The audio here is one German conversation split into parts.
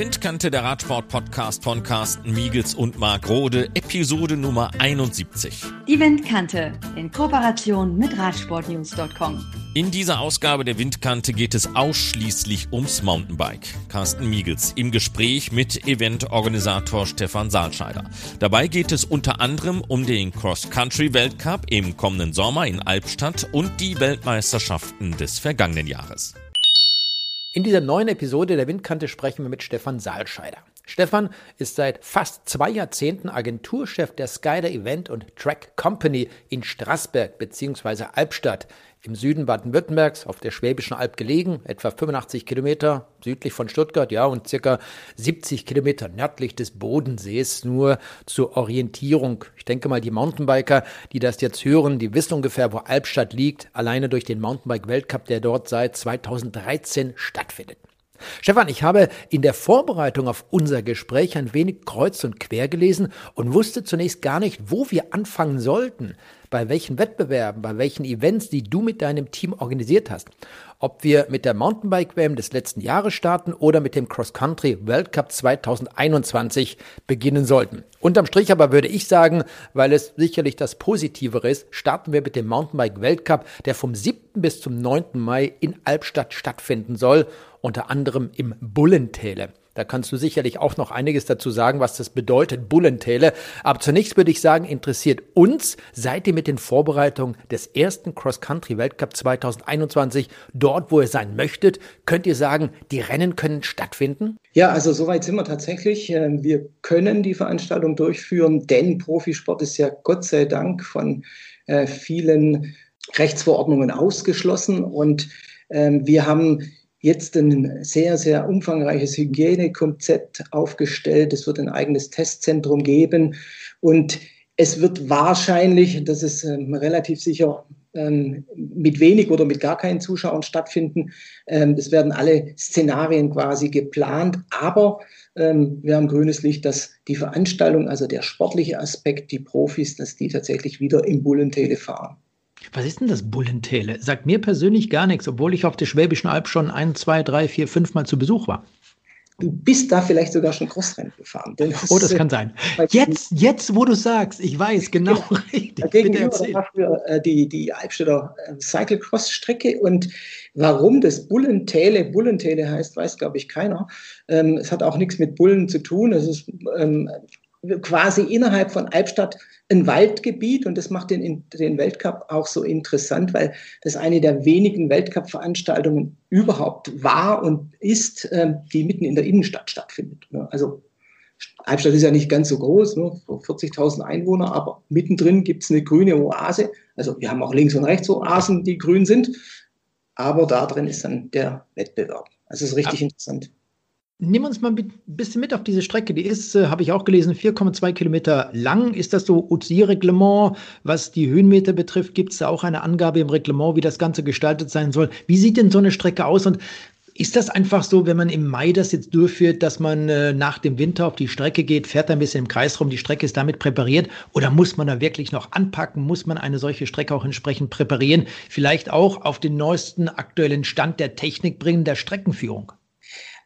Windkante, der Radsport-Podcast von Carsten Miegels und Marc Rode, Episode Nummer 71. Die Windkante in Kooperation mit Radsportnews.com. In dieser Ausgabe der Windkante geht es ausschließlich ums Mountainbike. Carsten Miegels im Gespräch mit Eventorganisator Stefan Saalscheider. Dabei geht es unter anderem um den Cross-Country-Weltcup im kommenden Sommer in Albstadt und die Weltmeisterschaften des vergangenen Jahres. In dieser neuen Episode der Windkante sprechen wir mit Stefan Saalscheider. Stefan ist seit fast zwei Jahrzehnten Agenturchef der Skyder Event und Track Company in Straßberg bzw. Albstadt im Süden Baden-Württembergs auf der Schwäbischen Alb gelegen, etwa 85 Kilometer südlich von Stuttgart, ja, und circa 70 Kilometer nördlich des Bodensees, nur zur Orientierung. Ich denke mal, die Mountainbiker, die das jetzt hören, die wissen ungefähr, wo Albstadt liegt, alleine durch den Mountainbike-Weltcup, der dort seit 2013 stattfindet. Stefan, ich habe in der Vorbereitung auf unser Gespräch ein wenig kreuz und quer gelesen und wusste zunächst gar nicht, wo wir anfangen sollten bei welchen Wettbewerben, bei welchen Events, die du mit deinem Team organisiert hast. Ob wir mit der Mountainbike-WM des letzten Jahres starten oder mit dem Cross-Country Weltcup 2021 beginnen sollten. Unterm Strich aber würde ich sagen, weil es sicherlich das Positivere ist, starten wir mit dem Mountainbike Weltcup, der vom 7. bis zum 9. Mai in Albstadt stattfinden soll, unter anderem im Bullentäle. Da kannst du sicherlich auch noch einiges dazu sagen, was das bedeutet, Bullentäle. Aber zunächst würde ich sagen, interessiert uns, seid ihr mit den Vorbereitungen des ersten Cross-Country-Weltcup 2021 dort, wo ihr sein möchtet? Könnt ihr sagen, die Rennen können stattfinden? Ja, also soweit sind wir tatsächlich. Ähm, wir können die Veranstaltung durchführen, denn Profisport ist ja Gott sei Dank von äh, vielen Rechtsverordnungen ausgeschlossen und ähm, wir haben jetzt ein sehr, sehr umfangreiches Hygienekonzept aufgestellt. Es wird ein eigenes Testzentrum geben und es wird wahrscheinlich, das ist ähm, relativ sicher, ähm, mit wenig oder mit gar keinen Zuschauern stattfinden. Ähm, es werden alle Szenarien quasi geplant, aber ähm, wir haben grünes Licht, dass die Veranstaltung, also der sportliche Aspekt, die Profis, dass die tatsächlich wieder im Bullentele fahren. Was ist denn das Bullentäle? Sagt mir persönlich gar nichts, obwohl ich auf der Schwäbischen Alb schon ein, zwei, drei, vier, fünf Mal zu Besuch war. Du bist da vielleicht sogar schon Crossrennen gefahren. Das oh, das kann sein. Jetzt, jetzt, wo du sagst, ich weiß genau ja, richtig. Gegenüber haben wir äh, die, die Albstädter äh, Cyclecross-Strecke und warum das Bullentäle Bullentäle heißt, weiß, glaube ich, keiner. Ähm, es hat auch nichts mit Bullen zu tun. Es ist ähm, quasi innerhalb von Albstadt ein Waldgebiet und das macht den, den Weltcup auch so interessant, weil das eine der wenigen Weltcup-Veranstaltungen überhaupt war und ist, ähm, die mitten in der Innenstadt stattfindet. Also Albstadt ist ja nicht ganz so groß, nur 40.000 Einwohner, aber mittendrin gibt es eine grüne Oase. Also wir haben auch links und rechts Oasen, die grün sind, aber da drin ist dann der Wettbewerb. Also es ist richtig ja. interessant. Nimm uns mal ein bisschen mit auf diese Strecke. Die ist, äh, habe ich auch gelesen, 4,2 Kilometer lang. Ist das so UCI-Reglement? Was die Höhenmeter betrifft, gibt es da auch eine Angabe im Reglement, wie das Ganze gestaltet sein soll? Wie sieht denn so eine Strecke aus? Und ist das einfach so, wenn man im Mai das jetzt durchführt, dass man äh, nach dem Winter auf die Strecke geht, fährt ein bisschen im Kreis rum, die Strecke ist damit präpariert? Oder muss man da wirklich noch anpacken? Muss man eine solche Strecke auch entsprechend präparieren? Vielleicht auch auf den neuesten aktuellen Stand der Technik bringen, der Streckenführung?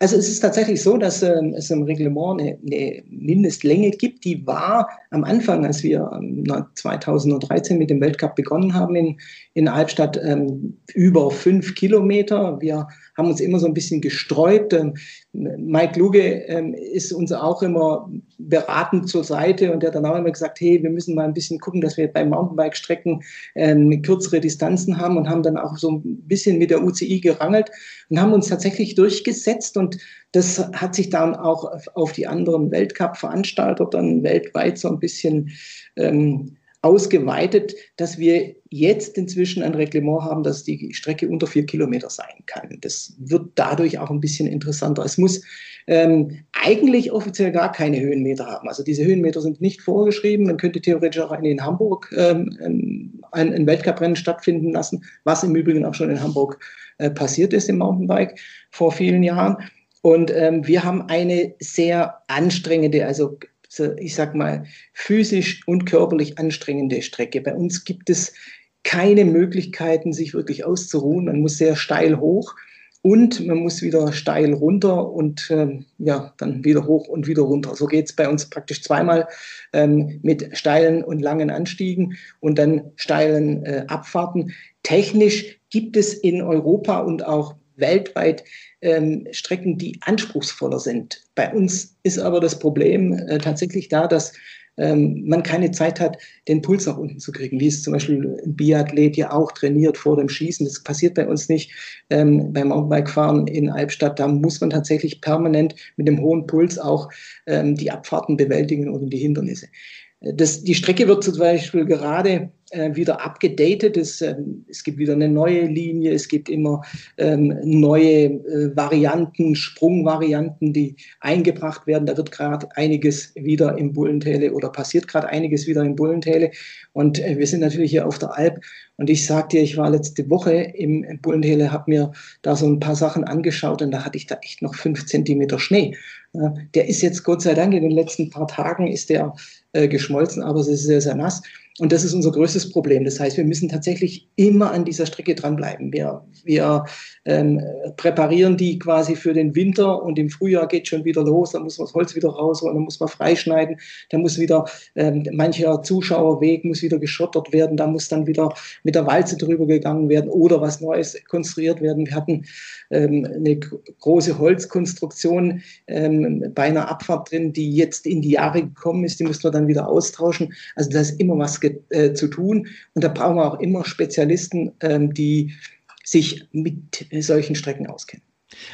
Also es ist tatsächlich so, dass ähm, es im Reglement eine, eine, Mindestlänge gibt, die war am Anfang, als wir ähm, 2013 mit dem Weltcup begonnen haben in, in Albstadt, ähm, über fünf Kilometer. Wir haben uns immer so ein bisschen gesträubt. Ähm, Mike Luge ähm, ist uns auch immer beratend zur Seite und der hat dann auch immer gesagt, hey, wir müssen mal ein bisschen gucken, dass wir bei Mountainbike-Strecken ähm, kürzere Distanzen haben und haben dann auch so ein bisschen mit der UCI gerangelt und haben uns tatsächlich durchgesetzt und das hat sich dann auch auf die anderen Weltcup-Veranstalter dann weltweit so ein bisschen ähm, ausgeweitet, dass wir jetzt inzwischen ein Reglement haben, dass die Strecke unter vier Kilometer sein kann. Das wird dadurch auch ein bisschen interessanter. Es muss ähm, eigentlich offiziell gar keine Höhenmeter haben. Also diese Höhenmeter sind nicht vorgeschrieben. Man könnte theoretisch auch in Hamburg ähm, ein, ein Weltcuprennen stattfinden lassen, was im Übrigen auch schon in Hamburg äh, passiert ist im Mountainbike vor vielen Jahren. Und ähm, wir haben eine sehr anstrengende, also ich sag mal, physisch und körperlich anstrengende Strecke. Bei uns gibt es keine Möglichkeiten, sich wirklich auszuruhen. Man muss sehr steil hoch. und man muss wieder steil runter und ähm, ja, dann wieder hoch und wieder runter. So geht es bei uns praktisch zweimal ähm, mit steilen und langen Anstiegen und dann steilen äh, Abfahrten. Technisch gibt es in Europa und auch weltweit ähm, Strecken, die anspruchsvoller sind. Bei uns ist aber das Problem äh, tatsächlich da, dass ähm, man keine Zeit hat, den Puls nach unten zu kriegen, wie es zum Beispiel ein Biathlet ja auch trainiert vor dem Schießen. Das passiert bei uns nicht. Ähm, beim Mountainbike-Fahren in Albstadt, da muss man tatsächlich permanent mit dem hohen Puls auch ähm, die Abfahrten bewältigen und die Hindernisse. Das, die Strecke wird zum Beispiel gerade äh, wieder abgedatet. Es, äh, es gibt wieder eine neue Linie, es gibt immer ähm, neue äh, Varianten, Sprungvarianten, die eingebracht werden. Da wird gerade einiges wieder im Bullentäle oder passiert gerade einiges wieder im Bullentäle. Und äh, wir sind natürlich hier auf der Alp. Und ich sagte ich war letzte Woche im Bullentäle, habe mir da so ein paar Sachen angeschaut und da hatte ich da echt noch fünf Zentimeter Schnee. Der ist jetzt Gott sei Dank in den letzten paar Tagen ist der äh, geschmolzen, aber es ist sehr, sehr nass. Und das ist unser größtes Problem. Das heißt, wir müssen tatsächlich immer an dieser Strecke dranbleiben. Wir, wir ähm, präparieren die quasi für den Winter und im Frühjahr geht schon wieder los. Da muss man das Holz wieder rausholen, dann muss man freischneiden, da muss wieder ähm, mancher Zuschauerweg muss wieder geschottert werden, da muss dann wieder mit der Walze drüber gegangen werden oder was Neues konstruiert werden. Wir hatten ähm, eine große Holzkonstruktion ähm, bei einer Abfahrt drin, die jetzt in die Jahre gekommen ist. Die mussten wir dann wieder austauschen. Also da ist immer was äh, zu tun. Und da brauchen wir auch immer Spezialisten, ähm, die sich mit solchen Strecken auskennen.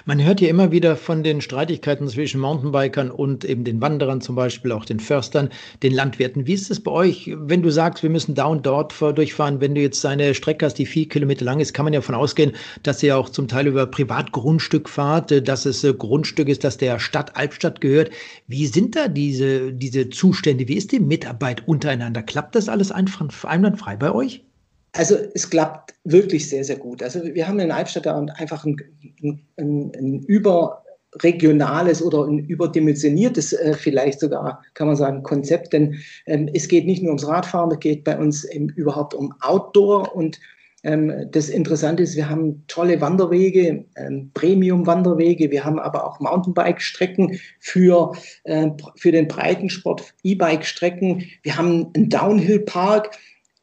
Man hört ja immer wieder von den Streitigkeiten zwischen Mountainbikern und eben den Wanderern, zum Beispiel auch den Förstern, den Landwirten. Wie ist es bei euch, wenn du sagst, wir müssen da und dort durchfahren? Wenn du jetzt eine Strecke hast, die vier Kilometer lang ist, kann man ja davon ausgehen, dass ihr auch zum Teil über Privatgrundstück fahrt, dass es äh, Grundstück ist, das der Stadt Albstadt gehört. Wie sind da diese, diese Zustände? Wie ist die Mitarbeit untereinander? Klappt das alles einwandfrei bei euch? Also es klappt wirklich sehr, sehr gut. Also wir haben in Albstadt einfach ein, ein, ein überregionales oder ein überdimensioniertes, äh, vielleicht sogar, kann man sagen, Konzept. Denn ähm, es geht nicht nur ums Radfahren, es geht bei uns eben überhaupt um Outdoor. Und ähm, das Interessante ist, wir haben tolle Wanderwege, ähm, Premium-Wanderwege. Wir haben aber auch Mountainbike-Strecken für, äh, für den Breitensport, E-Bike-Strecken. Wir haben einen Downhill-Park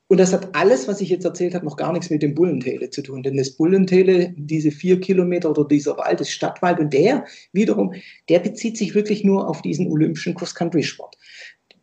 und das hat alles, was ich jetzt erzählt habe, noch gar nichts mit dem Bullentäle zu tun. Denn das Bullentäle, diese vier Kilometer oder dieser Wald, ist Stadtwald und der wiederum, der bezieht sich wirklich nur auf diesen olympischen Cross-Country-Sport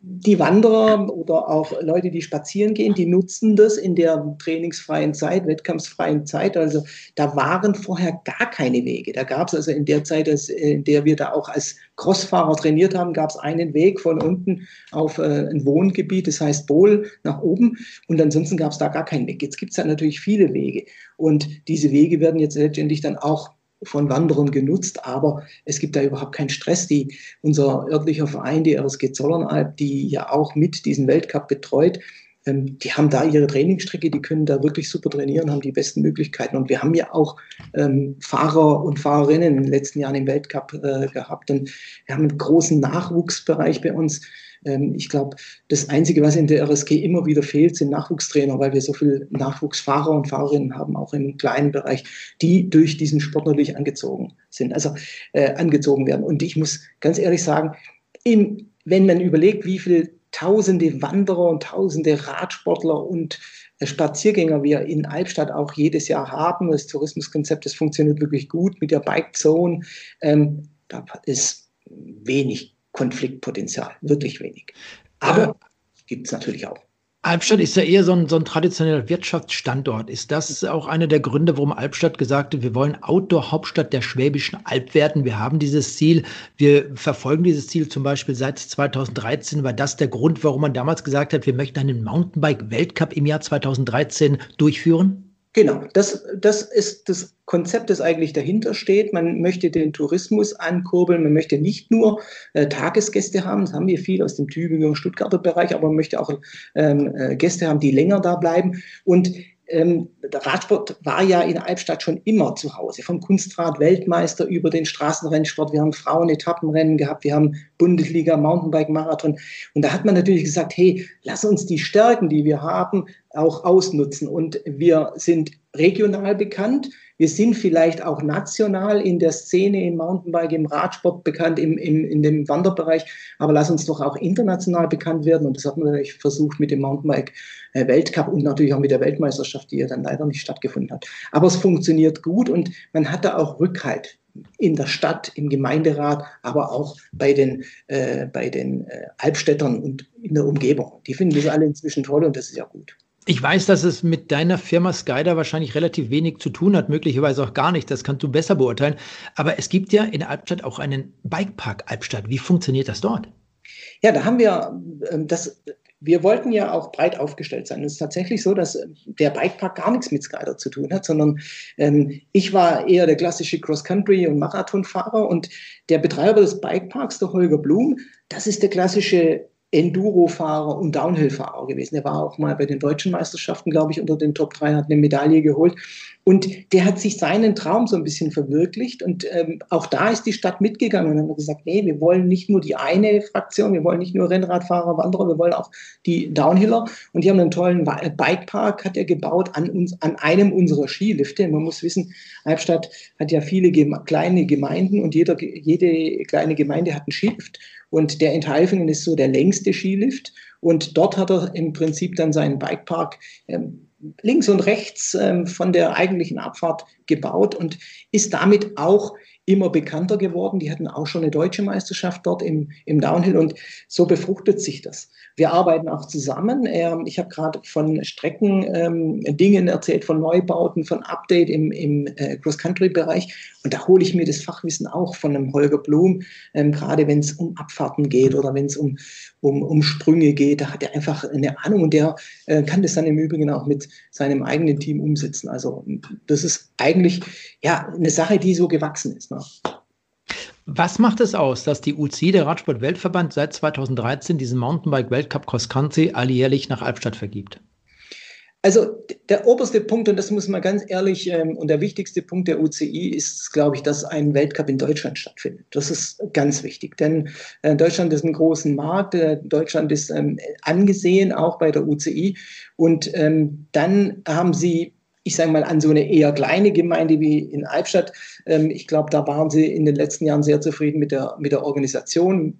die Wanderer oder auch Leute, die spazieren gehen, die nutzen das in der trainingsfreien Zeit, wettkampfsfreien Zeit. Also da waren vorher gar keine Wege. Da gab es also in der Zeit, in der wir da auch als Crossfahrer trainiert haben, gab es einen Weg von unten auf äh, ein Wohngebiet, das heißt Bohl, nach oben. Und ansonsten gab es da gar keinen Weg. Jetzt gibt es da natürlich viele Wege. Und diese Wege werden jetzt letztendlich dann auch von Wanderern genutzt, aber es gibt da überhaupt keinen Stress. Die, unser örtlicher Verein, die RSG Zollernalb, die ja auch mit diesen Weltcup betreut, ähm, die haben da ihre Trainingsstrecke, die können da wirklich super trainieren, haben die besten Möglichkeiten. Und wir haben ja auch ähm, Fahrer und Fahrerinnen in den letzten Jahren im Weltcup äh, gehabt. Und wir haben einen großen Nachwuchsbereich bei uns. Ähm, ich glaube, das Einzige, was in der RSG immer wieder fehlt, sind Nachwuchstrainer, weil wir so viele Nachwuchsfahrer und Fahrerinnen haben, auch im kleinen Bereich, die durch diesen Sport natürlich angezogen sind, also äh, angezogen werden. Und ich muss ganz ehrlich sagen, in, wenn man überlegt, wie viele tausende Wanderer und tausende Radsportler und äh, Spaziergänger wir in Albstadt auch jedes Jahr haben. Das Tourismuskonzept, das funktioniert wirklich gut mit der Bike Zone. Ähm, da ist wenig Konfliktpotenzial, wirklich wenig. Aber ja. gibt es natürlich auch. Albstadt ist ja eher so ein, so ein traditioneller Wirtschaftsstandort. Ist das auch einer der Gründe, warum Albstadt gesagt hat, wir wollen Outdoor-Hauptstadt der Schwäbischen Alb werden? Wir haben dieses Ziel, wir verfolgen dieses Ziel zum Beispiel seit 2013. War das der Grund, warum man damals gesagt hat, wir möchten einen Mountainbike-Weltcup im Jahr 2013 durchführen? Genau, das, das ist das Konzept, das eigentlich dahinter steht. Man möchte den Tourismus ankurbeln, man möchte nicht nur äh, Tagesgäste haben, das haben wir viel aus dem Tübinger und Stuttgarter Bereich, aber man möchte auch ähm, äh, Gäste haben, die länger da bleiben. Und ähm, der Radsport war ja in Albstadt schon immer zu Hause. Vom Kunstrad Weltmeister über den Straßenrennsport. Wir haben Frauen-Etappenrennen gehabt. Wir haben Bundesliga Mountainbike Marathon. Und da hat man natürlich gesagt, hey, lass uns die Stärken, die wir haben, auch ausnutzen. Und wir sind regional bekannt. Wir sind vielleicht auch national in der Szene im Mountainbike, im Radsport bekannt, im, im, in dem Wanderbereich. Aber lass uns doch auch international bekannt werden. Und das hat man natürlich versucht mit dem Mountainbike-Weltcup und natürlich auch mit der Weltmeisterschaft, die ja dann leider nicht stattgefunden hat. Aber es funktioniert gut und man hat da auch Rückhalt in der Stadt, im Gemeinderat, aber auch bei den, äh, bei den äh, Albstädtern und in der Umgebung. Die finden das alle inzwischen toll und das ist ja gut. Ich weiß, dass es mit deiner Firma Skyder wahrscheinlich relativ wenig zu tun hat, möglicherweise auch gar nicht. Das kannst du besser beurteilen. Aber es gibt ja in Albstadt auch einen Bikepark Albstadt. Wie funktioniert das dort? Ja, da haben wir ähm, das. Wir wollten ja auch breit aufgestellt sein. Es ist tatsächlich so, dass der Bikepark gar nichts mit Skyder zu tun hat, sondern ähm, ich war eher der klassische Cross-Country- und Marathonfahrer und der Betreiber des Bikeparks, der Holger Blum, das ist der klassische Enduro-Fahrer und Downhill-Fahrer gewesen. Er war auch mal bei den deutschen Meisterschaften, glaube ich, unter den Top 3, hat eine Medaille geholt. Und der hat sich seinen Traum so ein bisschen verwirklicht. Und ähm, auch da ist die Stadt mitgegangen und haben gesagt, nee, wir wollen nicht nur die eine Fraktion, wir wollen nicht nur Rennradfahrer, Wanderer, wir wollen auch die Downhiller. Und die haben einen tollen Bikepark, hat er gebaut an uns, an einem unserer Skilifte. Man muss wissen, Albstadt hat ja viele kleine Gemeinden und jeder, jede kleine Gemeinde hat einen Skilift. Und der in Heilfingen ist so der längste Skilift. Und dort hat er im Prinzip dann seinen Bikepark ähm, links und rechts ähm, von der eigentlichen Abfahrt gebaut und ist damit auch immer bekannter geworden. Die hatten auch schon eine deutsche Meisterschaft dort im, im Downhill und so befruchtet sich das. Wir arbeiten auch zusammen. Ähm, ich habe gerade von Strecken-Dingen ähm, erzählt, von Neubauten, von Update im, im äh, Cross-Country-Bereich. Und da hole ich mir das Fachwissen auch von einem Holger Blum, ähm, gerade wenn es um Abfahrten geht oder wenn es um, um, um Sprünge geht. Da hat er einfach eine Ahnung und der äh, kann das dann im Übrigen auch mit seinem eigenen Team umsetzen. Also das ist eigentlich ja eine Sache, die so gewachsen ist. Ne? Was macht es aus, dass die UCI, der Radsport-Weltverband, seit 2013 diesen Mountainbike-Weltcup Cross Country alljährlich nach Albstadt vergibt? Also der oberste Punkt, und das muss man ganz ehrlich, ähm, und der wichtigste Punkt der UCI ist, glaube ich, dass ein Weltcup in Deutschland stattfindet. Das ist ganz wichtig, denn äh, Deutschland ist ein großen Markt, äh, Deutschland ist ähm, angesehen, auch bei der UCI. Und ähm, dann haben sie ich sage mal, an so eine eher kleine Gemeinde wie in Albstadt. Ähm, ich glaube, da waren sie in den letzten Jahren sehr zufrieden mit der, mit der Organisation.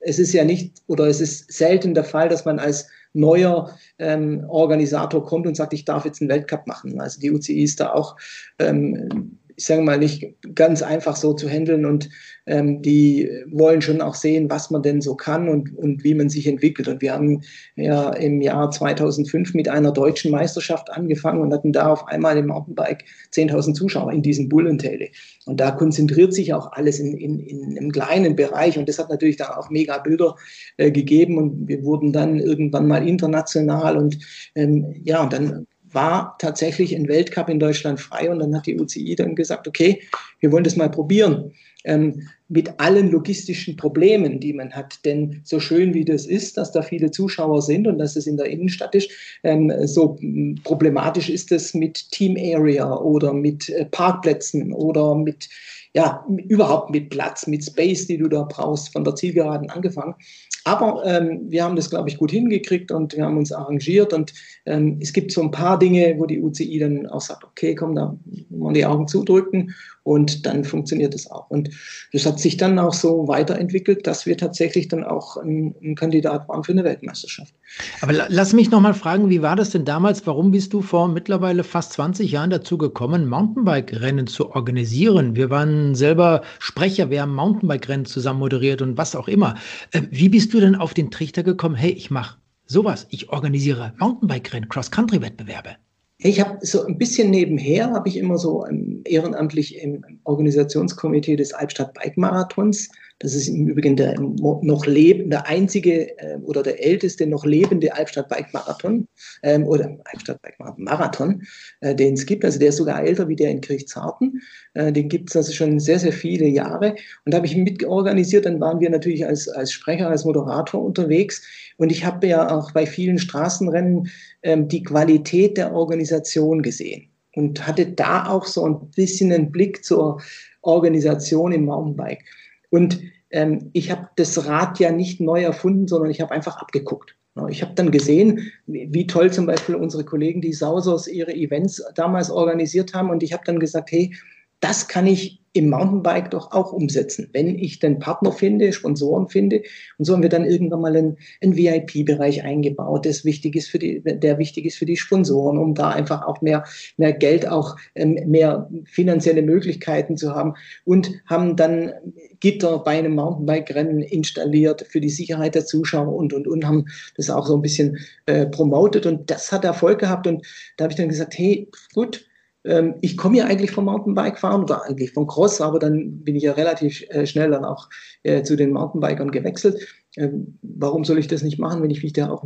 Es ist ja nicht oder es ist selten der Fall, dass man als neuer ähm, Organisator kommt und sagt, ich darf jetzt einen Weltcup machen. Also die UCI ist da auch ähm, ich sage mal, nicht ganz einfach so zu handeln und ähm, die wollen schon auch sehen, was man denn so kann und, und wie man sich entwickelt. Und wir haben ja im Jahr 2005 mit einer deutschen Meisterschaft angefangen und hatten da auf einmal im Mountainbike 10.000 Zuschauer in diesem Bullentale. Und da konzentriert sich auch alles in, in, in einem kleinen Bereich und das hat natürlich dann auch mega Bilder äh, gegeben und wir wurden dann irgendwann mal international und ähm, ja, und dann war tatsächlich ein Weltcup in Deutschland frei und dann hat die UCI dann gesagt, okay, wir wollen das mal probieren. Ähm, mit allen logistischen Problemen, die man hat. Denn so schön wie das ist, dass da viele Zuschauer sind und dass es in der Innenstadt ist, ähm, so problematisch ist es mit Team Area oder mit äh, Parkplätzen oder mit ja, überhaupt mit Platz, mit Space, die du da brauchst, von der Zielgeraden angefangen. Aber ähm, wir haben das, glaube ich, gut hingekriegt und wir haben uns arrangiert. Und ähm, es gibt so ein paar Dinge, wo die UCI dann auch sagt, okay, komm, da mal die Augen zudrücken und dann funktioniert es auch. Und das hat sich dann auch so weiterentwickelt, dass wir tatsächlich dann auch ein, ein Kandidat waren für eine Weltmeisterschaft. Aber lass mich noch mal fragen, wie war das denn damals? Warum bist du vor mittlerweile fast 20 Jahren dazu gekommen, Mountainbike-Rennen zu organisieren? Wir waren selber Sprecher, wir haben Mountainbike-Rennen zusammen moderiert und was auch immer. Äh, wie bist du denn auf den Trichter gekommen, hey, ich mache sowas, ich organisiere Mountainbike-Rennen, Cross-Country-Wettbewerbe? Ich habe so ein bisschen nebenher, habe ich immer so ehrenamtlich im Organisationskomitee des Albstadt Bike Marathons das ist im Übrigen der noch lebende, einzige äh, oder der älteste noch lebende Albstadt Bike Marathon ähm, oder Albstadt Bike Marathon, äh, den es gibt. Also der ist sogar älter wie der in Kirchzarten. Äh, den gibt es also schon sehr, sehr viele Jahre. Und da habe ich mitorganisiert. Dann waren wir natürlich als, als Sprecher, als Moderator unterwegs. Und ich habe ja auch bei vielen Straßenrennen ähm, die Qualität der Organisation gesehen und hatte da auch so ein bisschen einen Blick zur Organisation im Mountainbike. Und ähm, ich habe das Rad ja nicht neu erfunden, sondern ich habe einfach abgeguckt. Ich habe dann gesehen, wie toll zum Beispiel unsere Kollegen, die Sausers, ihre Events damals organisiert haben. Und ich habe dann gesagt, hey, das kann ich im Mountainbike doch auch umsetzen, wenn ich den Partner finde, Sponsoren finde. Und so haben wir dann irgendwann mal einen, einen VIP-Bereich eingebaut, das wichtig ist für die, der wichtig ist für die Sponsoren, um da einfach auch mehr, mehr Geld, auch ähm, mehr finanzielle Möglichkeiten zu haben. Und haben dann Gitter bei einem Mountainbike-Rennen installiert für die Sicherheit der Zuschauer und, und, und, haben das auch so ein bisschen äh, promotet. Und das hat Erfolg gehabt. Und da habe ich dann gesagt, hey, gut, ähm, ich komme ja eigentlich vom Mountainbike fahren oder eigentlich vom Cross, aber dann bin ich ja relativ äh, schnell dann auch äh, zu den Mountainbikern gewechselt. Ähm, warum soll ich das nicht machen, wenn ich mich da auch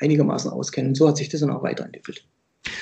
einigermaßen auskenne? Und so hat sich das dann auch weiterentwickelt.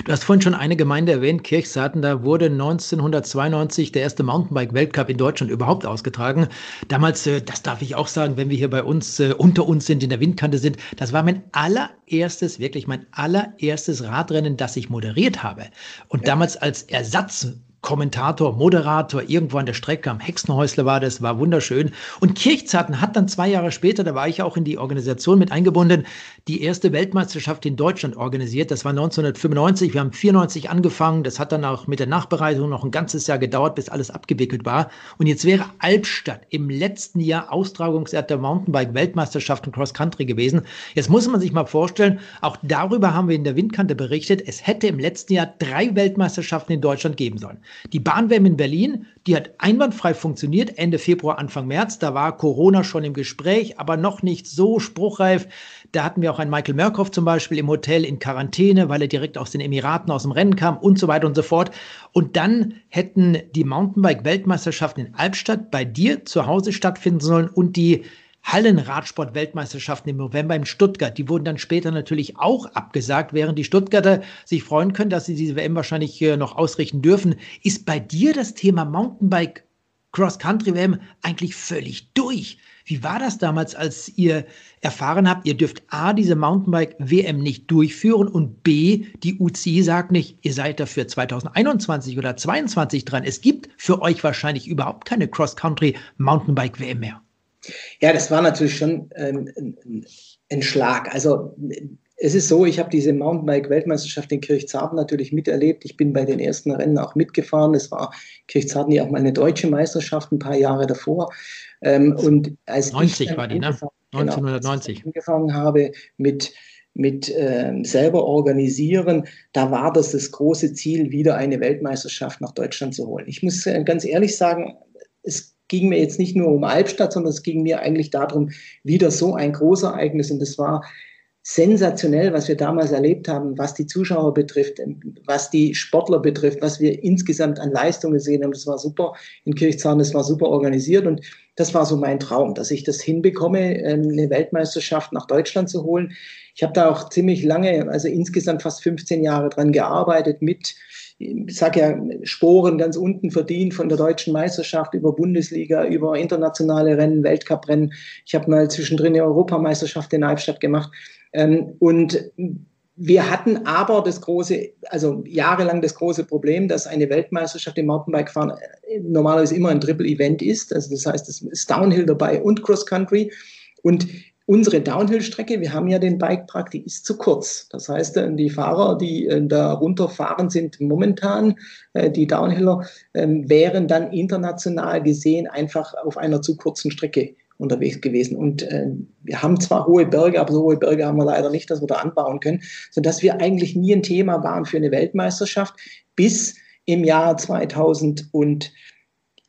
Du hast vorhin schon eine Gemeinde erwähnt, Kirchsarten. Da wurde 1992 der erste Mountainbike-Weltcup in Deutschland überhaupt ausgetragen. Damals, äh, das darf ich auch sagen, wenn wir hier bei uns äh, unter uns sind, in der Windkante sind, das war mein allererstes, wirklich mein allererstes Radrennen, das ich moderiert habe. Und ja. damals als Ersatz Kommentator, Moderator irgendwo an der Strecke am Hexenhäusle war das, war wunderschön. Und Kirchzarten hat dann zwei Jahre später, da war ich auch in die Organisation mit eingebunden, die erste Weltmeisterschaft in Deutschland organisiert. Das war 1995. Wir haben 94 angefangen. Das hat dann auch mit der Nachbereitung noch ein ganzes Jahr gedauert, bis alles abgewickelt war. Und jetzt wäre Albstadt im letzten Jahr Austragungsort der Mountainbike-Weltmeisterschaft und Cross Country gewesen. Jetzt muss man sich mal vorstellen, auch darüber haben wir in der Windkante berichtet. Es hätte im letzten Jahr drei Weltmeisterschaften in Deutschland geben sollen. Die Bahnwärme in Berlin, die hat einwandfrei funktioniert, Ende Februar, Anfang März. Da war Corona schon im Gespräch, aber noch nicht so spruchreif. Da hatten wir auch einen Michael Murkoff zum Beispiel im Hotel in Quarantäne, weil er direkt aus den Emiraten aus dem Rennen kam und so weiter und so fort. Und dann hätten die Mountainbike-Weltmeisterschaften in Albstadt bei dir zu Hause stattfinden sollen und die Hallenradsport-Weltmeisterschaften im November in Stuttgart. Die wurden dann später natürlich auch abgesagt, während die Stuttgarter sich freuen können, dass sie diese WM wahrscheinlich äh, noch ausrichten dürfen. Ist bei dir das Thema Mountainbike Cross-Country WM eigentlich völlig durch? Wie war das damals, als ihr erfahren habt, ihr dürft A, diese Mountainbike-WM nicht durchführen und B, die UCI sagt nicht, ihr seid dafür 2021 oder 2022 dran. Es gibt für euch wahrscheinlich überhaupt keine Cross-Country-Mountainbike-WM mehr. Ja, das war natürlich schon ähm, ein, Schlag. Also es ist so, ich habe diese Mountainbike-Weltmeisterschaft in Kirchzarten natürlich miterlebt. Ich bin bei den ersten Rennen auch mitgefahren. Es war Kirchzarten ja auch mal eine deutsche Meisterschaft ein paar Jahre davor. Ähm, und als 90 ich war die, ne? 1990. Genau, angefangen habe mit mit äh, selber organisieren, da war das das große Ziel, wieder eine Weltmeisterschaft nach Deutschland zu holen. Ich muss äh, ganz ehrlich sagen, es ging mir jetzt nicht nur um Albstadt, sondern es ging mir eigentlich darum, wieder so ein Großereignis. Und das war sensationell, was wir damals erlebt haben, was die Zuschauer betrifft, was die Sportler betrifft, was wir insgesamt an Leistungen gesehen haben. Das war super in Kirchzahn, das war super organisiert und das war so mein Traum, dass ich das hinbekomme, ähm, eine Weltmeisterschaft nach Deutschland zu holen. Ich habe da auch ziemlich lange, also insgesamt fast 15 Jahre dran gearbeitet mit ich sage ja, Sporen ganz unten verdient von der deutschen Meisterschaft über Bundesliga, über internationale Rennen, Weltcuprennen. Ich habe mal zwischendrin eine Europameisterschaft in Albstadt gemacht. Ähm, und wir hatten aber das große, also jahrelang das große Problem, dass eine Weltmeisterschaft im Mountainbike-Fahren äh, normalerweise immer ein Triple-Event ist. Also das heißt, es ist Downhill dabei und Cross-Country. Und Unsere Downhill-Strecke, wir haben ja den Bikepark, die ist zu kurz. Das heißt, äh, die Fahrer, die äh, da runterfahren, sind momentan, die Downhiller, ähm, wären dann international gesehen einfach auf einer zu kurzen Strecke unterwegs gewesen. Und wir haben zwar hohe Berge, aber so hohe Berge haben wir leider nicht, dass wir da anbauen können, sodass wir eigentlich nie ein Thema waren für eine Weltmeisterschaft, bis im Jahr 2000 und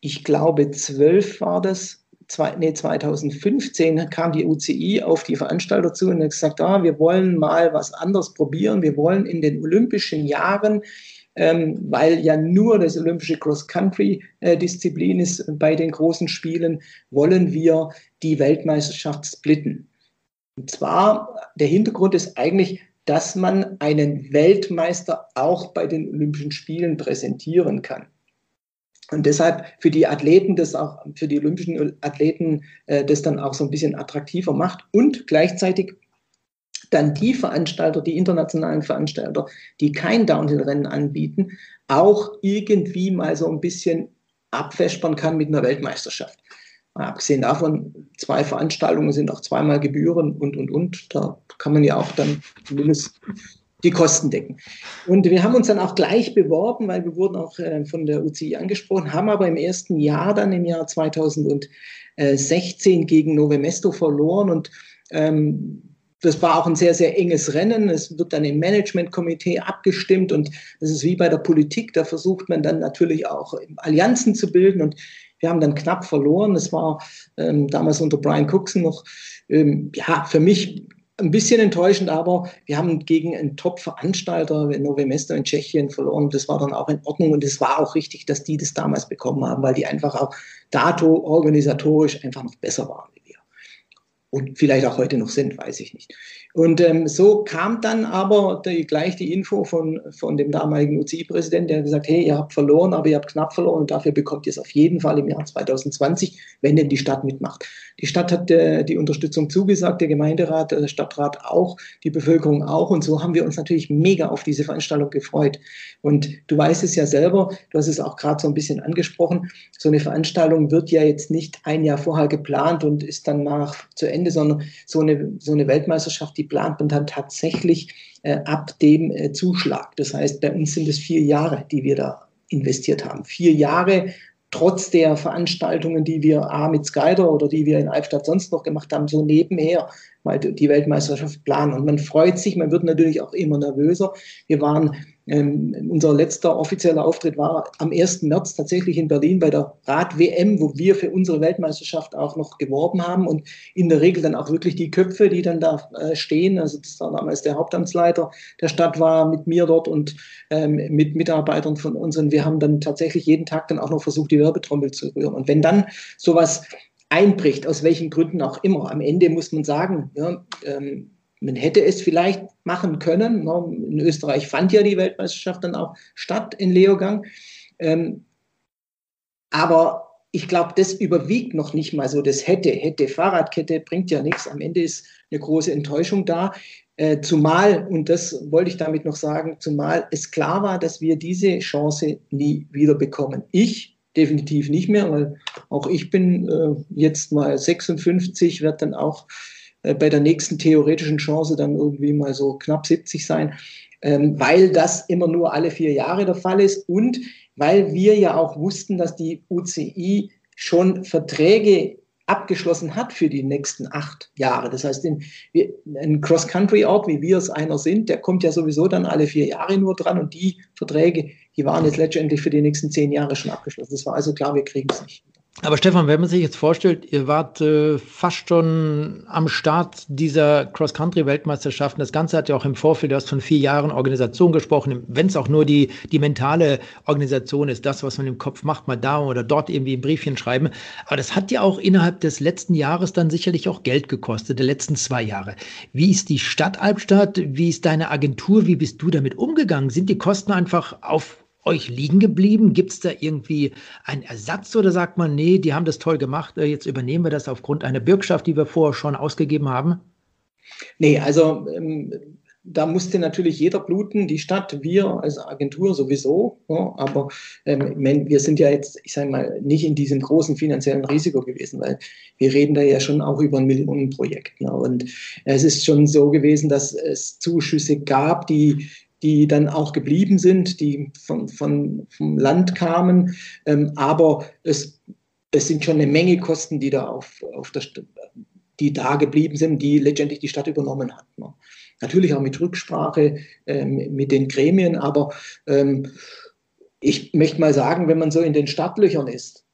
ich glaube 12 war das, zwei, nee, 2015 kam die UCI auf die Veranstalter zu und hat gesagt, ah, wir wollen mal was anderes probieren. Wir wollen in den olympischen Jahren, ähm, weil ja nur das olympische Cross-Country-Disziplin ist bei den großen Spielen, wollen wir die Weltmeisterschaft splitten. Und zwar, der Hintergrund ist eigentlich, dass man einen Weltmeister auch bei den Olympischen Spielen präsentieren kann. Und deshalb für die Athleten das auch, für die olympischen Athleten äh, das dann auch so ein bisschen attraktiver macht und gleichzeitig dann die Veranstalter, die internationalen Veranstalter, die kein Downhill-Rennen anbieten, auch irgendwie mal so ein bisschen abwäschern kann mit einer Weltmeisterschaft. Abgesehen davon, zwei Veranstaltungen sind auch zweimal Gebühren und, und, und. Da kann man ja auch dann zumindest die Kosten decken. Und wir haben uns dann auch gleich beworben, weil wir wurden auch äh, von der UCI angesprochen, haben aber im ersten Jahr dann im Jahr 2016 gegen Novemesto verloren und ähm, das war auch ein sehr, sehr enges Rennen. Es wird dann im Managementkomitee abgestimmt und das ist wie bei der Politik. Da versucht man dann natürlich auch Allianzen zu bilden und wir haben dann knapp verloren. Es war ähm, damals unter Brian Cookson noch, ähm, ja, für mich ein bisschen enttäuschend, aber wir haben gegen einen Top-Veranstalter, Nove Mesto in Tschechien, verloren. Das war dann auch in Ordnung und es war auch richtig, dass die das damals bekommen haben, weil die einfach auch dato organisatorisch einfach noch besser waren. Und vielleicht auch heute noch sind, weiß ich nicht. Und ähm, so kam dann aber die, gleich die Info von, von dem damaligen UCI-Präsidenten, der gesagt, hey, ihr habt verloren, aber ihr habt knapp verloren und dafür bekommt ihr es auf jeden Fall im Jahr 2020, wenn denn die Stadt mitmacht. Die Stadt hat äh, die Unterstützung zugesagt, der Gemeinderat, der Stadtrat auch, die Bevölkerung auch. Und so haben wir uns natürlich mega auf diese Veranstaltung gefreut. Und du weißt es ja selber, du hast es auch gerade so ein bisschen angesprochen, so eine Veranstaltung wird ja jetzt nicht ein Jahr vorher geplant und ist dann nach zu Ende, sondern so eine, so eine Weltmeisterschaft, die plant man dann tatsächlich äh, ab dem äh, Zuschlag. Das heißt, bei uns sind es vier Jahre, die wir da investiert haben. Vier Jahre trotz der Veranstaltungen, die wir A mit Skyder oder die wir in Albstadt sonst noch gemacht haben, so nebenher mal die Weltmeisterschaft planen. Und man freut sich, man wird natürlich auch immer nervöser. Wir waren ähm, unser letzter offizieller Auftritt war am 1. März tatsächlich in Berlin bei der Rad-WM, wo wir für unsere Weltmeisterschaft auch noch geworben haben und in der Regel dann auch wirklich die Köpfe, die dann da äh, stehen. Also das war damals der Hauptamtsleiter der Stadt war mit mir dort und ähm, mit Mitarbeitern von uns und wir haben dann tatsächlich jeden Tag dann auch noch versucht, die Werbetrommel zu rühren. Und wenn dann sowas einbricht, aus welchen Gründen auch immer, am Ende muss man sagen, ja, ähm, man hätte es vielleicht machen können. Ne? In Österreich fand ja die Weltmeisterschaft dann auch statt in Leogang. Ähm, aber ich glaube, das überwiegt noch nicht mal so. Das hätte, hätte, Fahrradkette bringt ja nichts. Am Ende ist eine große Enttäuschung da. Äh, zumal, und das wollte ich damit noch sagen, zumal es klar war, dass wir diese Chance nie wieder bekommen. Ich definitiv nicht mehr, weil auch ich bin äh, jetzt mal 56, werde dann auch bei der nächsten theoretischen Chance dann irgendwie mal so knapp 70 sein, ähm, weil das immer nur alle vier Jahre der Fall ist und weil wir ja auch wussten, dass die UCI schon Verträge abgeschlossen hat für die nächsten acht Jahre. Das heißt, in, ein Cross-Country-Ort, wie wir es einer sind, der kommt ja sowieso dann alle vier Jahre nur dran und die Verträge, die waren jetzt letztendlich für die nächsten zehn Jahre schon abgeschlossen. Das war also klar, wir kriegen es nicht. Aber Stefan, wenn man sich jetzt vorstellt, ihr wart äh, fast schon am Start dieser Cross-Country-Weltmeisterschaften. Das Ganze hat ja auch im Vorfeld, du hast von vier Jahren Organisation gesprochen, wenn es auch nur die, die mentale Organisation ist, das, was man im Kopf macht, mal da oder dort irgendwie ein Briefchen schreiben. Aber das hat ja auch innerhalb des letzten Jahres dann sicherlich auch Geld gekostet, der letzten zwei Jahre. Wie ist die Stadt Albstadt? Wie ist deine Agentur? Wie bist du damit umgegangen? Sind die Kosten einfach auf euch liegen geblieben? Gibt es da irgendwie einen Ersatz oder sagt man, nee, die haben das toll gemacht, äh, jetzt übernehmen wir das aufgrund einer Bürgschaft, die wir vorher schon ausgegeben haben? Nee, also ähm, da musste natürlich jeder bluten, die Stadt, wir als Agentur sowieso. Ja, aber ähm, wir sind ja jetzt, ich sage mal, nicht in diesem großen finanziellen Risiko gewesen, weil wir reden da ja schon auch über ein Millionenprojekt. Ne? Und es ist schon so gewesen, dass es Zuschüsse gab, die die dann auch geblieben sind, die von, von, vom Land kamen. Ähm, aber es, es sind schon eine Menge Kosten, die da auf, auf der die da geblieben sind, die letztendlich die Stadt übernommen hat. Ne? Natürlich auch mit Rücksprache ähm, mit den Gremien, aber ähm, ich möchte mal sagen, wenn man so in den Startlöchern ist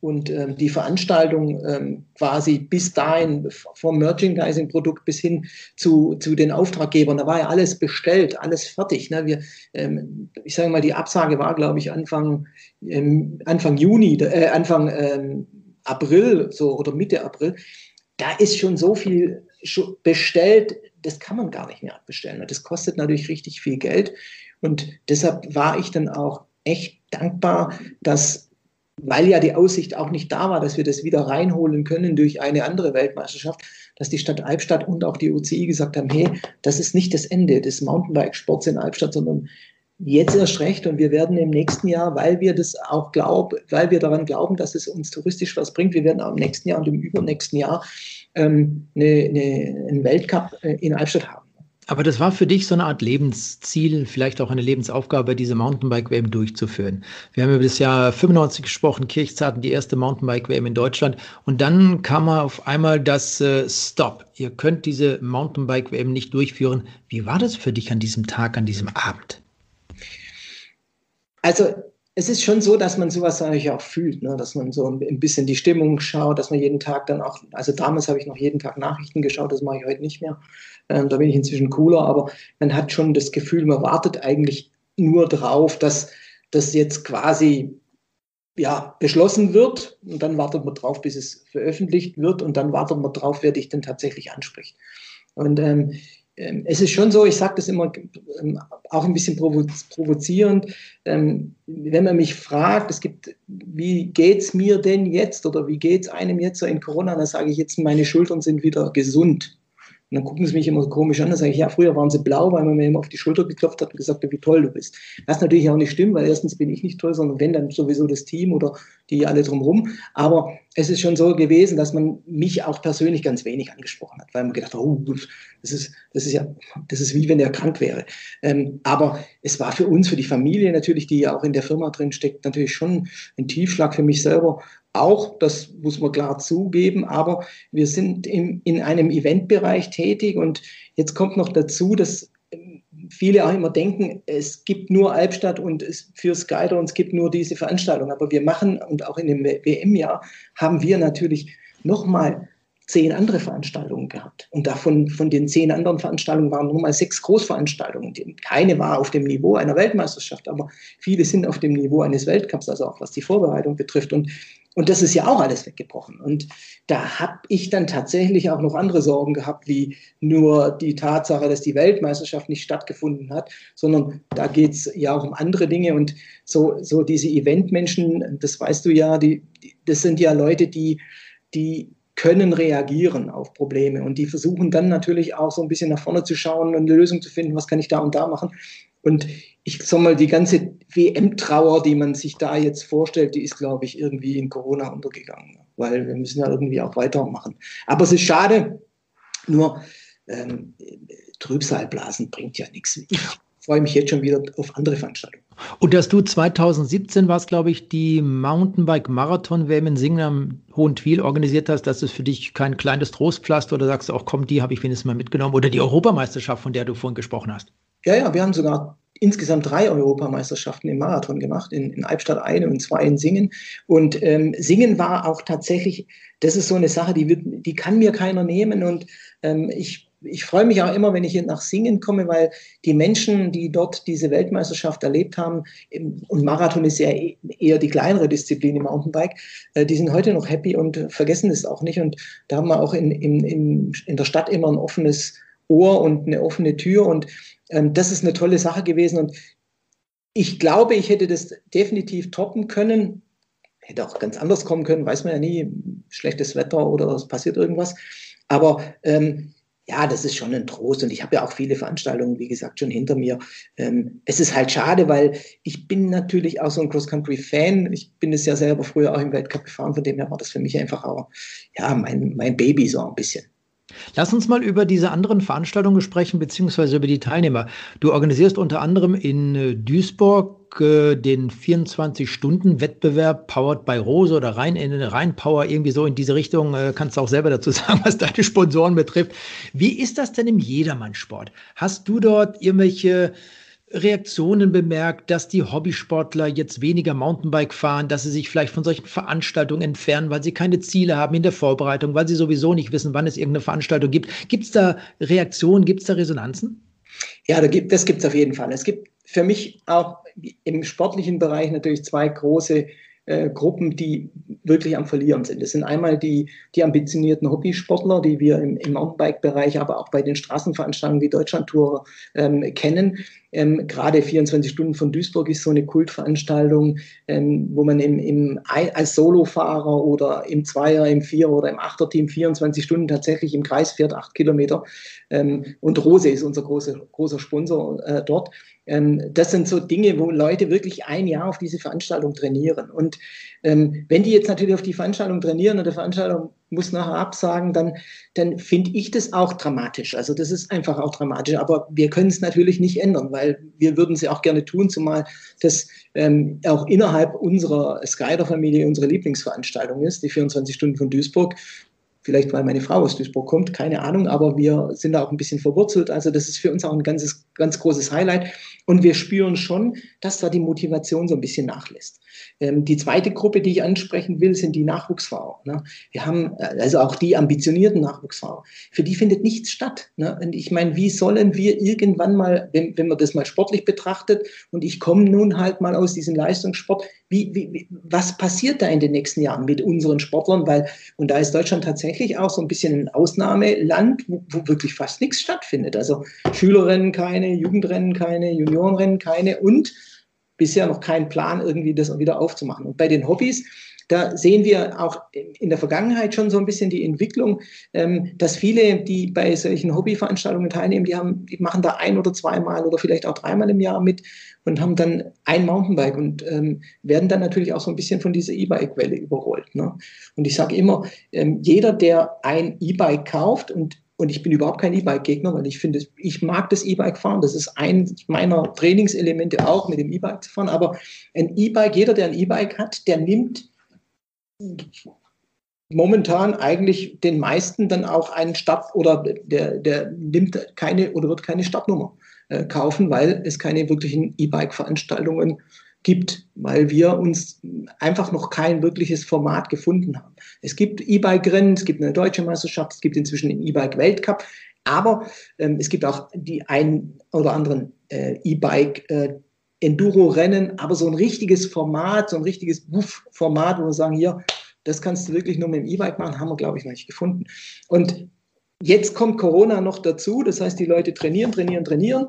und ähm, die Veranstaltung ähm, quasi bis dahin vom Merchandising-Produkt bis hin zu, zu den Auftraggebern, da war ja alles bestellt, alles fertig. Ne? Wir, ähm, ich sage mal, die Absage war, glaube ich, Anfang, ähm, Anfang Juni, äh, Anfang ähm, April so oder Mitte April. Da ist schon so viel bestellt, das kann man gar nicht mehr abbestellen. Das kostet natürlich richtig viel Geld. Und deshalb war ich dann auch echt dankbar, dass, weil ja die Aussicht auch nicht da war, dass wir das wieder reinholen können durch eine andere Weltmeisterschaft, dass die Stadt Albstadt und auch die UCI gesagt haben, hey, das ist nicht das Ende des Mountainbike-Sports in Albstadt, sondern jetzt erst recht und wir werden im nächsten Jahr, weil wir das auch glauben, weil wir daran glauben, dass es uns touristisch was bringt, wir werden auch im nächsten Jahr und im übernächsten Jahr ähm, eine, eine, einen Weltcup äh, in Albstadt haben. Aber das war für dich so eine Art Lebensziel, vielleicht auch eine Lebensaufgabe, diese Mountainbike-WM durchzuführen. Wir haben über das Jahr 95 gesprochen, Kirchzarten, die erste Mountainbike-WM in Deutschland. Und dann kam auf einmal das äh, Stop. Ihr könnt diese Mountainbike-WM nicht durchführen. Wie war das für dich an diesem Tag, an diesem Abend? Also es ist schon so, dass man sowas eigentlich auch fühlt, ne? dass man so ein bisschen die Stimmung schaut, dass man jeden Tag dann auch, also damals habe ich noch jeden Tag Nachrichten geschaut, das mache ich heute nicht mehr. Ähm, da bin ich inzwischen cooler, aber man hat schon das Gefühl, man wartet eigentlich nur drauf, dass das jetzt quasi ja, beschlossen wird und dann wartet man drauf, bis es veröffentlicht wird und dann wartet man drauf, wer dich denn tatsächlich anspricht. Und ähm, ähm es ist schon so, ich sage das immer ähm, auch ein bisschen provo provozierend, ähm, wenn man mich fragt, es gibt, wie geht's mir denn jetzt oder wie geht's einem jetzt so in Corona, dann sage ich jetzt, meine Schultern sind wieder gesund. Und dann gucken sie mich immer so komisch an. Dann sage ich, ja, früher waren sie blau, weil man mir immer auf die Schulter geklopft hat und gesagt hat, wie toll du bist. Das natürlich auch nicht stimmt, weil erstens bin ich nicht toll, sondern wenn, dann sowieso das Team oder die alle drumherum. Aber es ist schon so gewesen, dass man mich auch persönlich ganz wenig angesprochen hat, weil man gedacht hat, oh, das ist, das ist ja, das ist wie wenn er krank wäre. Ähm, aber es war für uns, für die Familie natürlich, die ja auch in der Firma drin steckt, natürlich schon ein Tiefschlag für mich selber, auch, das muss man klar zugeben, aber wir sind im, in einem Eventbereich tätig und jetzt kommt noch dazu, dass viele auch immer denken, es gibt nur Albstadt und es für Skyder und es gibt nur diese Veranstaltung. Aber wir machen und auch in dem WM-Jahr haben wir natürlich nochmal zehn andere Veranstaltungen gehabt. Und davon, von den zehn anderen Veranstaltungen waren nur mal sechs Großveranstaltungen. Keine war auf dem Niveau einer Weltmeisterschaft, aber viele sind auf dem Niveau eines Weltcups, also auch was die Vorbereitung betrifft. Und und das ist ja auch alles weggebrochen. Und da habe ich dann tatsächlich auch noch andere Sorgen gehabt, wie nur die Tatsache, dass die Weltmeisterschaft nicht stattgefunden hat, sondern da geht es ja auch um andere Dinge. Und so, so diese Eventmenschen, das weißt du ja, die, das sind ja Leute, die, die können reagieren auf Probleme und die versuchen dann natürlich auch so ein bisschen nach vorne zu schauen und eine Lösung zu finden, was kann ich da und da machen. Und ich sag mal, die ganze WM-Trauer, die man sich da jetzt vorstellt, die ist, glaube ich, irgendwie in Corona untergegangen. Weil wir müssen ja irgendwie auch weitermachen. Aber es ist schade, nur ähm, Trübsalblasen bringt ja nichts. Ich freue mich jetzt schon wieder auf andere Veranstaltungen. Und dass du 2017 warst, glaube ich, die Mountainbike-Marathon-WM in Singen am Hohentwiel organisiert hast, das ist für dich kein kleines Trostpflaster oder sagst du auch, komm, die habe ich wenigstens mal mitgenommen oder die Europameisterschaft, von der du vorhin gesprochen hast? Ja, ja, wir haben sogar insgesamt drei Europameisterschaften im Marathon gemacht, in, in Albstadt eine und zwei in Singen. Und ähm, Singen war auch tatsächlich, das ist so eine Sache, die, wird, die kann mir keiner nehmen. Und ähm, ich, ich freue mich auch immer, wenn ich hier nach Singen komme, weil die Menschen, die dort diese Weltmeisterschaft erlebt haben, und Marathon ist ja e, eher die kleinere Disziplin im Mountainbike, äh, die sind heute noch happy und vergessen das auch nicht. Und da haben wir auch in, in, in, in der Stadt immer ein offenes Ohr und eine offene Tür. Und ähm, das ist eine tolle Sache gewesen und ich glaube, ich hätte das definitiv toppen können. Hätte auch ganz anders kommen können, weiß man ja nie. Schlechtes Wetter oder es passiert irgendwas. Aber ähm, ja, das ist schon ein Trost und ich habe ja auch viele Veranstaltungen, wie gesagt, schon hinter mir. Ähm, es ist halt schade, weil ich bin natürlich auch so ein Cross-Country-Fan. Ich bin es ja selber früher auch im Weltcup gefahren, von dem her war das für mich einfach auch ja, mein, mein Baby so ein bisschen. Lass uns mal über diese anderen Veranstaltungen sprechen, beziehungsweise über die Teilnehmer. Du organisierst unter anderem in äh, Duisburg äh, den 24-Stunden-Wettbewerb Powered by Rose oder Rhein, Rhein Power, irgendwie so in diese Richtung. Äh, kannst du auch selber dazu sagen, was deine Sponsoren betrifft. Wie ist das denn im Jedermannsport? Hast du dort irgendwelche Reaktionen bemerkt, dass die Hobbysportler jetzt weniger Mountainbike fahren, dass sie sich vielleicht von solchen Veranstaltungen entfernen, weil sie keine Ziele haben in der Vorbereitung, weil sie sowieso nicht wissen, wann es irgendeine Veranstaltung gibt. Gibt es da Reaktionen, gibt es da Resonanzen? Ja, da gibt, das gibt es auf jeden Fall. Es gibt für mich auch im sportlichen Bereich natürlich zwei große äh, Gruppen, die wirklich am Verlieren sind. Das sind einmal die, die ambitionierten Hobbysportler, die wir im, im Mountainbike-Bereich, aber auch bei den Straßenveranstaltungen wie Deutschlandtour ähm, kennen, Ähm, Gerade 24 Stunden von Duisburg ist so eine Kultveranstaltung, ähm, wo man im, im, als Solofahrer oder im Zweier, im Vierer oder im Achterteam 24 Stunden tatsächlich im Kreis fährt, acht Kilometer. Ähm, und Rose ist unser großer, großer Sponsor äh, dort. Ähm, das sind so Dinge, wo Leute wirklich ein Jahr auf diese Veranstaltung trainieren. Und ähm, wenn die jetzt natürlich auf die Veranstaltung trainieren und der Veranstaltung muss nachher absagen, dann, dann finde ich das auch dramatisch. Also das ist einfach auch dramatisch. Aber wir können es natürlich nicht ändern, weil wir würden sie auch gerne tun, zumal das ähm, auch innerhalb unserer Skyder-Familie unsere Lieblingsveranstaltung ist, die 24 Stunden von Duisburg. Vielleicht, weil meine Frau aus Duisburg kommt, keine Ahnung, aber wir sind da auch ein bisschen verwurzelt. Also das ist für uns auch ein ganzes, ganz großes Highlight. Und wir spüren schon, dass da die Motivation so ein bisschen nachlässt. Ähm, die zweite Gruppe, die ich ansprechen will, sind die Nachwuchsfahrer. Ne? Wir haben äh, also auch die ambitionierten Nachwuchsfahrer. Für die findet nichts statt. Ne? Und ich meine, wie sollen wir irgendwann mal, wenn, wenn man das mal sportlich betrachtet, und ich komme nun halt mal aus diesem Leistungssport, wie, wie, was passiert da in den nächsten Jahren mit unseren Sportlern? Weil, und da ist Deutschland tatsächlich auch so ein bisschen ein Ausnahmeland, wo, wo wirklich fast nichts stattfindet. Also Schülerrennen keine, Jugendrennen keine, Juniorenrennen keine und bisher noch keinen Plan, irgendwie das wieder aufzumachen. Und bei den Hobbys, da sehen wir auch in der Vergangenheit schon so ein bisschen die Entwicklung, ähm, dass viele, die bei solchen Hobbyveranstaltungen teilnehmen, die, haben, die machen da ein oder zweimal oder vielleicht auch dreimal im Jahr mit und haben dann ein Mountainbike und ähm, werden dann natürlich auch so ein bisschen von dieser E-Bike-Welle überrollt. Ne? Und ich sage immer, ähm, jeder, der ein E-Bike kauft und und ich bin überhaupt kein E-Bike-Gegner, weil ich finde, ich mag das E-Bike fahren. Das ist ein meiner Trainingselemente auch, mit dem E-Bike zu fahren. Aber ein E-Bike, jeder, der ein E-Bike hat, der nimmt momentan eigentlich den meisten dann auch einen Start oder der, der nimmt keine oder wird keine Startnummer äh, kaufen, weil es keine wirklichen E-Bike-Veranstaltungen gibt, weil wir uns einfach noch kein wirkliches Format gefunden haben. Es gibt E-Bike-Rennen, es gibt eine deutsche Meisterschaft, es gibt inzwischen den E-Bike-Weltcup, aber ähm, es gibt auch die ein oder anderen äh, E-Bike äh, aber so ein richtiges Format, so ein richtiges Format, wo wir sagen, hier, das kannst du wirklich nur mit dem E-Bike machen, haben wir, glaube ich, noch nicht gefunden. Und jetzt kommt Corona noch dazu, das heißt, die Leute trainieren, trainieren, trainieren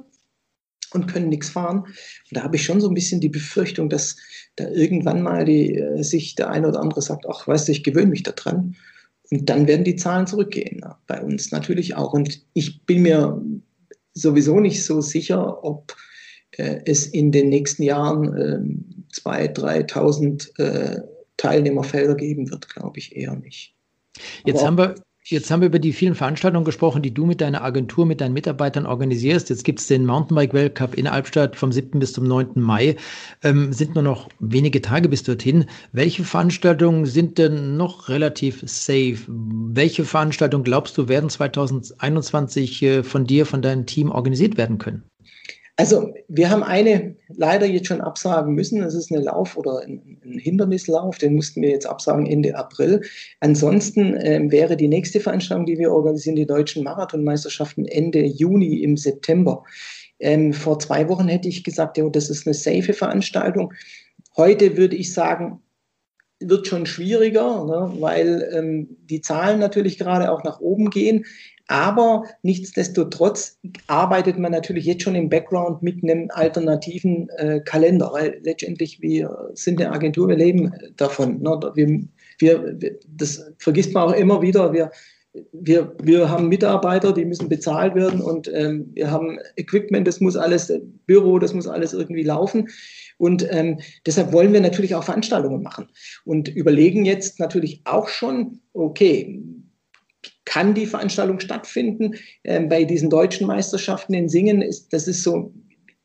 und können nichts fahren. Und da habe ich schon so ein bisschen die Befürchtung, dass da irgendwann mal die, äh, sich der eine oder andere sagt, ach, weißt du, ich gewöhne mich daran. Und dann werden die Zahlen zurückgehen. Ja, bei uns natürlich auch. Und ich bin mir sowieso nicht so sicher, ob äh, es in den nächsten Jahren äh, 2.000, 3.000 äh, Teilnehmerfelder geben wird, glaube ich eher nicht. Jetzt Aber haben wir Jetzt haben wir über die vielen Veranstaltungen gesprochen, die du mit deiner Agentur, mit deinen Mitarbeitern organisierst. Jetzt gibt es den Mountainbike-Weltcup in Albstadt vom 7. bis zum 9. Mai. Ähm, sind nur noch wenige Tage bis dorthin. Welche Veranstaltungen sind denn noch relativ safe? Welche Veranstaltungen glaubst du werden 2021 äh, von dir, von deinem Team organisiert werden können? Also wir haben eine leider jetzt schon absagen müssen. Das ist eine Lauf- oder ein, Hindernislauf. Den mussten wir jetzt absagen Ende April. Ansonsten äh, wäre die nächste Veranstaltung, die wir organisieren, die deutschen Marathonmeisterschaften Ende Juni im September. Ähm, vor zwei Wochen hätte ich gesagt, ja, das ist eine safe Veranstaltung. Heute würde ich sagen, wird schon schwieriger, ne, weil ähm, die Zahlen natürlich gerade auch nach oben gehen. Aber nichtsdestotrotz arbeitet man natürlich jetzt schon im Background mit einem alternativen äh, Kalender, weil letztendlich wir sind eine Agentur, wir leben davon. Ne? Wir, wir, das vergisst man auch immer wieder. Wir, wir, wir haben Mitarbeiter, die müssen bezahlt werden und ähm, wir haben Equipment, das muss alles, Büro, das muss alles irgendwie laufen. Und ähm, deshalb wollen wir natürlich auch Veranstaltungen machen und überlegen jetzt natürlich auch schon, okay, kann die Veranstaltung stattfinden. Ähm, bei diesen deutschen Meisterschaften in Singen ist das ist so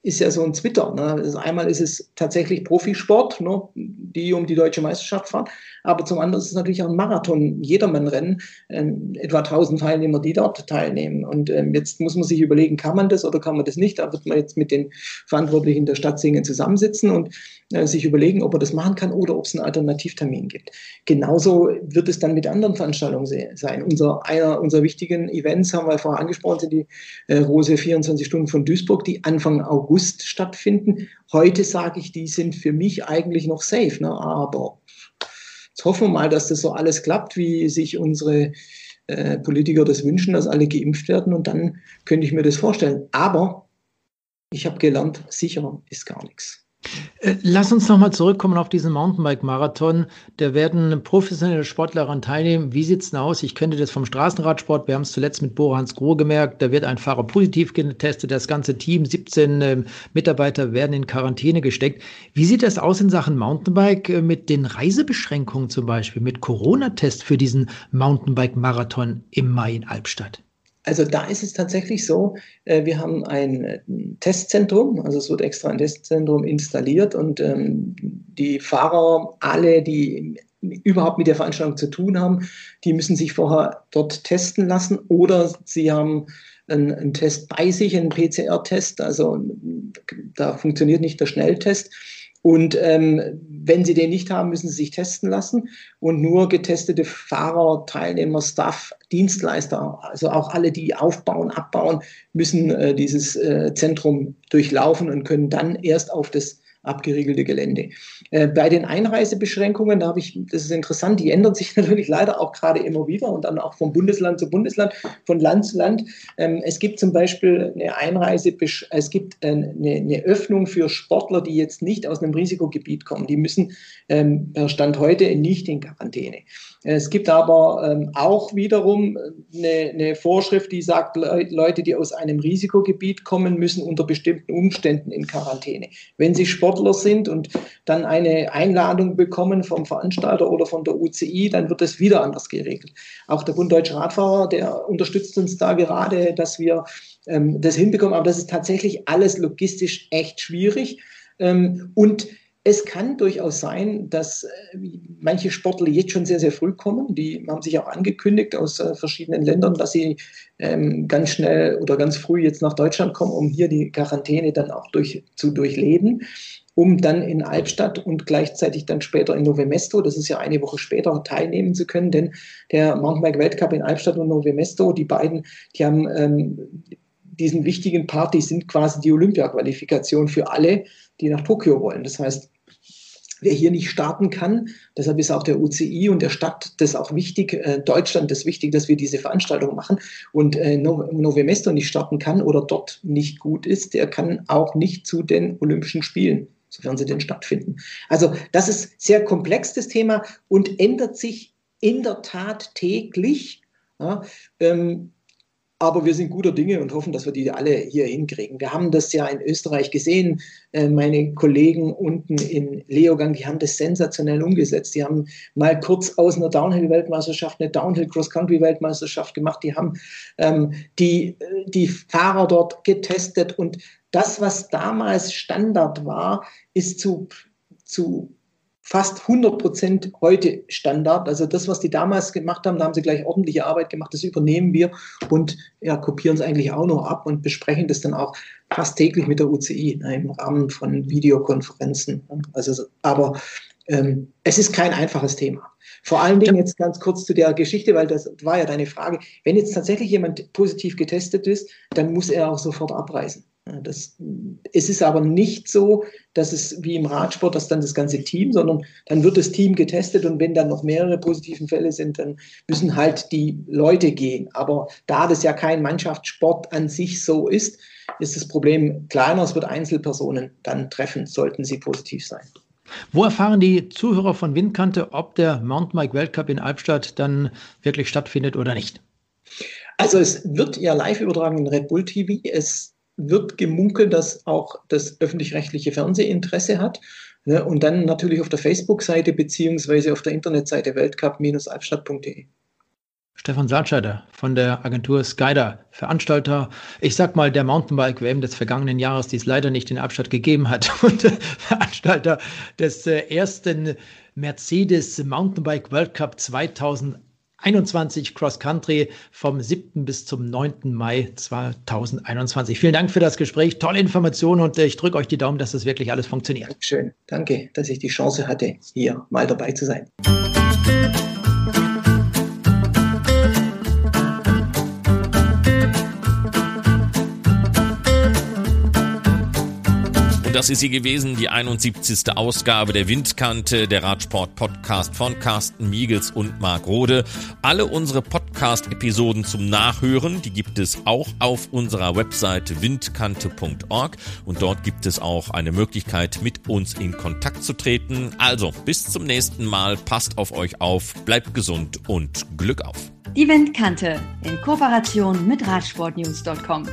ist ja so ein Twitter. Ne? Also einmal ist es tatsächlich Profisport, ne? die um die deutsche Meisterschaft fahren, aber zum anderen ist es natürlich auch ein Marathon, Jedermannrennen, ähm, etwa 1000 Teilnehmer, die dort teilnehmen. Und ähm, jetzt muss man sich überlegen, kann man das oder kann man das nicht? Da wird man jetzt mit den Verantwortlichen der Stadt Singen zusammensitzen und äh, sich überlegen, ob er das machen kann oder ob es einen Alternativtermin gibt. Genauso wird es dann mit anderen Veranstaltungen sein. Unser, einer unserer wichtigen Events, haben wir vorher angesprochen, sind die äh, Rose 24 Stunden von Duisburg, die Anfang August stattfinden. Heute sage ich, die sind für mich eigentlich noch safe, ne? aber jetzt hoffen wir mal, dass das so alles klappt, wie sich unsere äh, Politiker das wünschen, dass alle geimpft werden und dann könnte ich mir das vorstellen. Aber Ich habe gelernt, sicher ist gar nichts. Äh, lass uns nochmal zurückkommen auf diesen Mountainbike-Marathon. Da werden professionelle Sportler daran teilnehmen. Wie sieht es denn aus? Ich könnte das vom Straßenradsport. Wir haben es zuletzt mit Bo Hans Groh gemerkt. Da wird ein Fahrer positiv getestet. Das ganze Team, 17 äh, Mitarbeiter werden in Quarantäne gesteckt. Wie sieht das aus in Sachen Mountainbike äh, mit den Reisebeschränkungen zum Beispiel, mit Corona-Test für diesen Mountainbike-Marathon im Mai in Albstadt? Also da ist es tatsächlich so, äh, wir haben ein äh, Testzentrum, also es wird extra ein Testzentrum installiert und ähm, die Fahrer, alle, die überhaupt mit der Veranstaltung zu tun haben, die müssen sich vorher dort testen lassen oder sie haben einen, einen Test bei sich, einen PCR-Test, also da funktioniert nicht der Schnelltest. Und ähm, wenn Sie den nicht haben, müssen Sie sich testen lassen. Und nur getestete Fahrer, Teilnehmer, Staff, Dienstleister, also auch alle, die aufbauen, abbauen, müssen äh, dieses äh, Zentrum durchlaufen und können dann erst auf das abgeriegelte Gelände. Äh, bei den Einreisebeschränkungen, da habe ich, das ist interessant, die ändern sich natürlich leider auch gerade immer wieder und dann auch von Bundesland zu Bundesland, von Land zu Land. Ähm, es gibt zum Beispiel eine Einreise, es gibt eine, eine, Öffnung für Sportler, die jetzt nicht aus einem Risikogebiet kommen. Die müssen ähm, Stand heute nicht in Quarantäne. Es gibt aber ähm, auch wiederum eine, eine Vorschrift, die sagt, Leute, die aus einem Risikogebiet kommen, müssen unter bestimmten Umständen in Quarantäne. Wenn sie Sport Sportler sind und dann eine Einladung bekommen vom Veranstalter oder von der UCI, dann wird das wieder anders geregelt. Auch der Bund Deutscher Radfahrer, der unterstützt uns da gerade, dass wir ähm, das hinbekommen. Aber das ist tatsächlich alles logistisch echt schwierig. Ähm, und es kann durchaus sein, dass äh, manche Sportler jetzt schon sehr, sehr früh kommen. Die haben sich auch angekündigt aus äh, verschiedenen Ländern, dass sie ähm, ganz schnell oder ganz früh jetzt nach Deutschland kommen, um hier die Quarantäne dann auch durch, zu durchleben um dann in Albstadt und gleichzeitig dann später in Novemesto, das ist ja eine Woche später, teilnehmen zu können, denn der Mountainbike-Weltcup in Albstadt und Novemesto, die beiden, die haben ähm, diesen wichtigen Part, die sind quasi die Olympia-Qualifikation für alle, die nach Tokio wollen. Das heißt, wer hier nicht starten kann. Deshalb ist auch der UCI und der Stadt das auch wichtig, äh, Deutschland das wichtig, dass wir diese Veranstaltung machen. Und äh, Novemesto nicht starten kann oder dort nicht gut ist, der kann auch nicht zu den Olympischen Spielen sofern sie denn stattfinden. Also das ist sehr komplex, das Thema, und ändert sich in der Tat täglich. Ja, ähm, aber wir sind guter Dinge und hoffen, dass wir die alle hier hinkriegen. Wir haben das ja in Österreich gesehen. Äh, meine Kollegen unten in Leogang, die haben das sensationell umgesetzt. Die haben mal kurz aus einer Downhill-Weltmeisterschaft eine Downhill-Cross-Country-Weltmeisterschaft gemacht. Die haben ähm, die, die Fahrer dort getestet und das, was damals Standard war, ist zu, zu fast 100 Prozent heute Standard. Also das, was die damals gemacht haben, da haben sie gleich ordentliche Arbeit gemacht, das übernehmen wir und ja, kopieren es eigentlich auch noch ab und besprechen das dann auch fast täglich mit der UCI ne, im Rahmen von Videokonferenzen. Also, aber ähm, es ist kein einfaches Thema. Vor allen Dingen jetzt ganz kurz zu der Geschichte, weil das war ja deine Frage. Wenn jetzt tatsächlich jemand positiv getestet ist, dann muss er auch sofort abreisen. Das, es ist aber nicht so, dass es wie im Radsport, dass dann das ganze Team, sondern dann wird das Team getestet und wenn dann noch mehrere positiven Fälle sind, dann müssen halt die Leute gehen. Aber da das ja kein Mannschaftssport an sich so ist, ist das Problem kleiner. Es wird Einzelpersonen dann treffen, sollten sie positiv sein. Wo erfahren die Zuhörer von Windkante, ob der Mountainbike Weltcup in Albstadt dann wirklich stattfindet oder nicht? Also es wird ja live übertragen in Red Bull TV. Es wird gemunkelt, dass auch das öffentlich-rechtliche Fernsehinteresse hat. Ne? Und dann natürlich auf der Facebook-Seite beziehungsweise auf der Internetseite weltcup-albstadt.de. Stefan Saltscheider von der Agentur Skyder, Veranstalter, ich sag mal, der Mountainbike-WM des vergangenen Jahres, die es leider nicht in Albstadt gegeben hat, und Veranstalter des äh, ersten Mercedes Mountainbike World Cup 2021. 21 Cross Country vom 7. bis zum 9. Mai 2021. Vielen Dank für das Gespräch, tolle Informationen und ich drücke euch die Daumen, dass das wirklich alles funktioniert. Schön, danke, dass ich die Chance hatte, hier mal dabei zu sein. Das ist sie gewesen, die 71. Ausgabe der Windkante, der Radsport-Podcast von Carsten Miegels und Marc Rode. Alle unsere Podcast-Episoden zum Nachhören, die gibt es auch auf unserer Webseite windkante.org und dort gibt es auch eine Möglichkeit, mit uns in Kontakt zu treten. Also, bis zum nächsten Mal, passt auf euch auf, bleibt gesund und Glück auf. Die Windkante in Kooperation mit Radsportnews.com.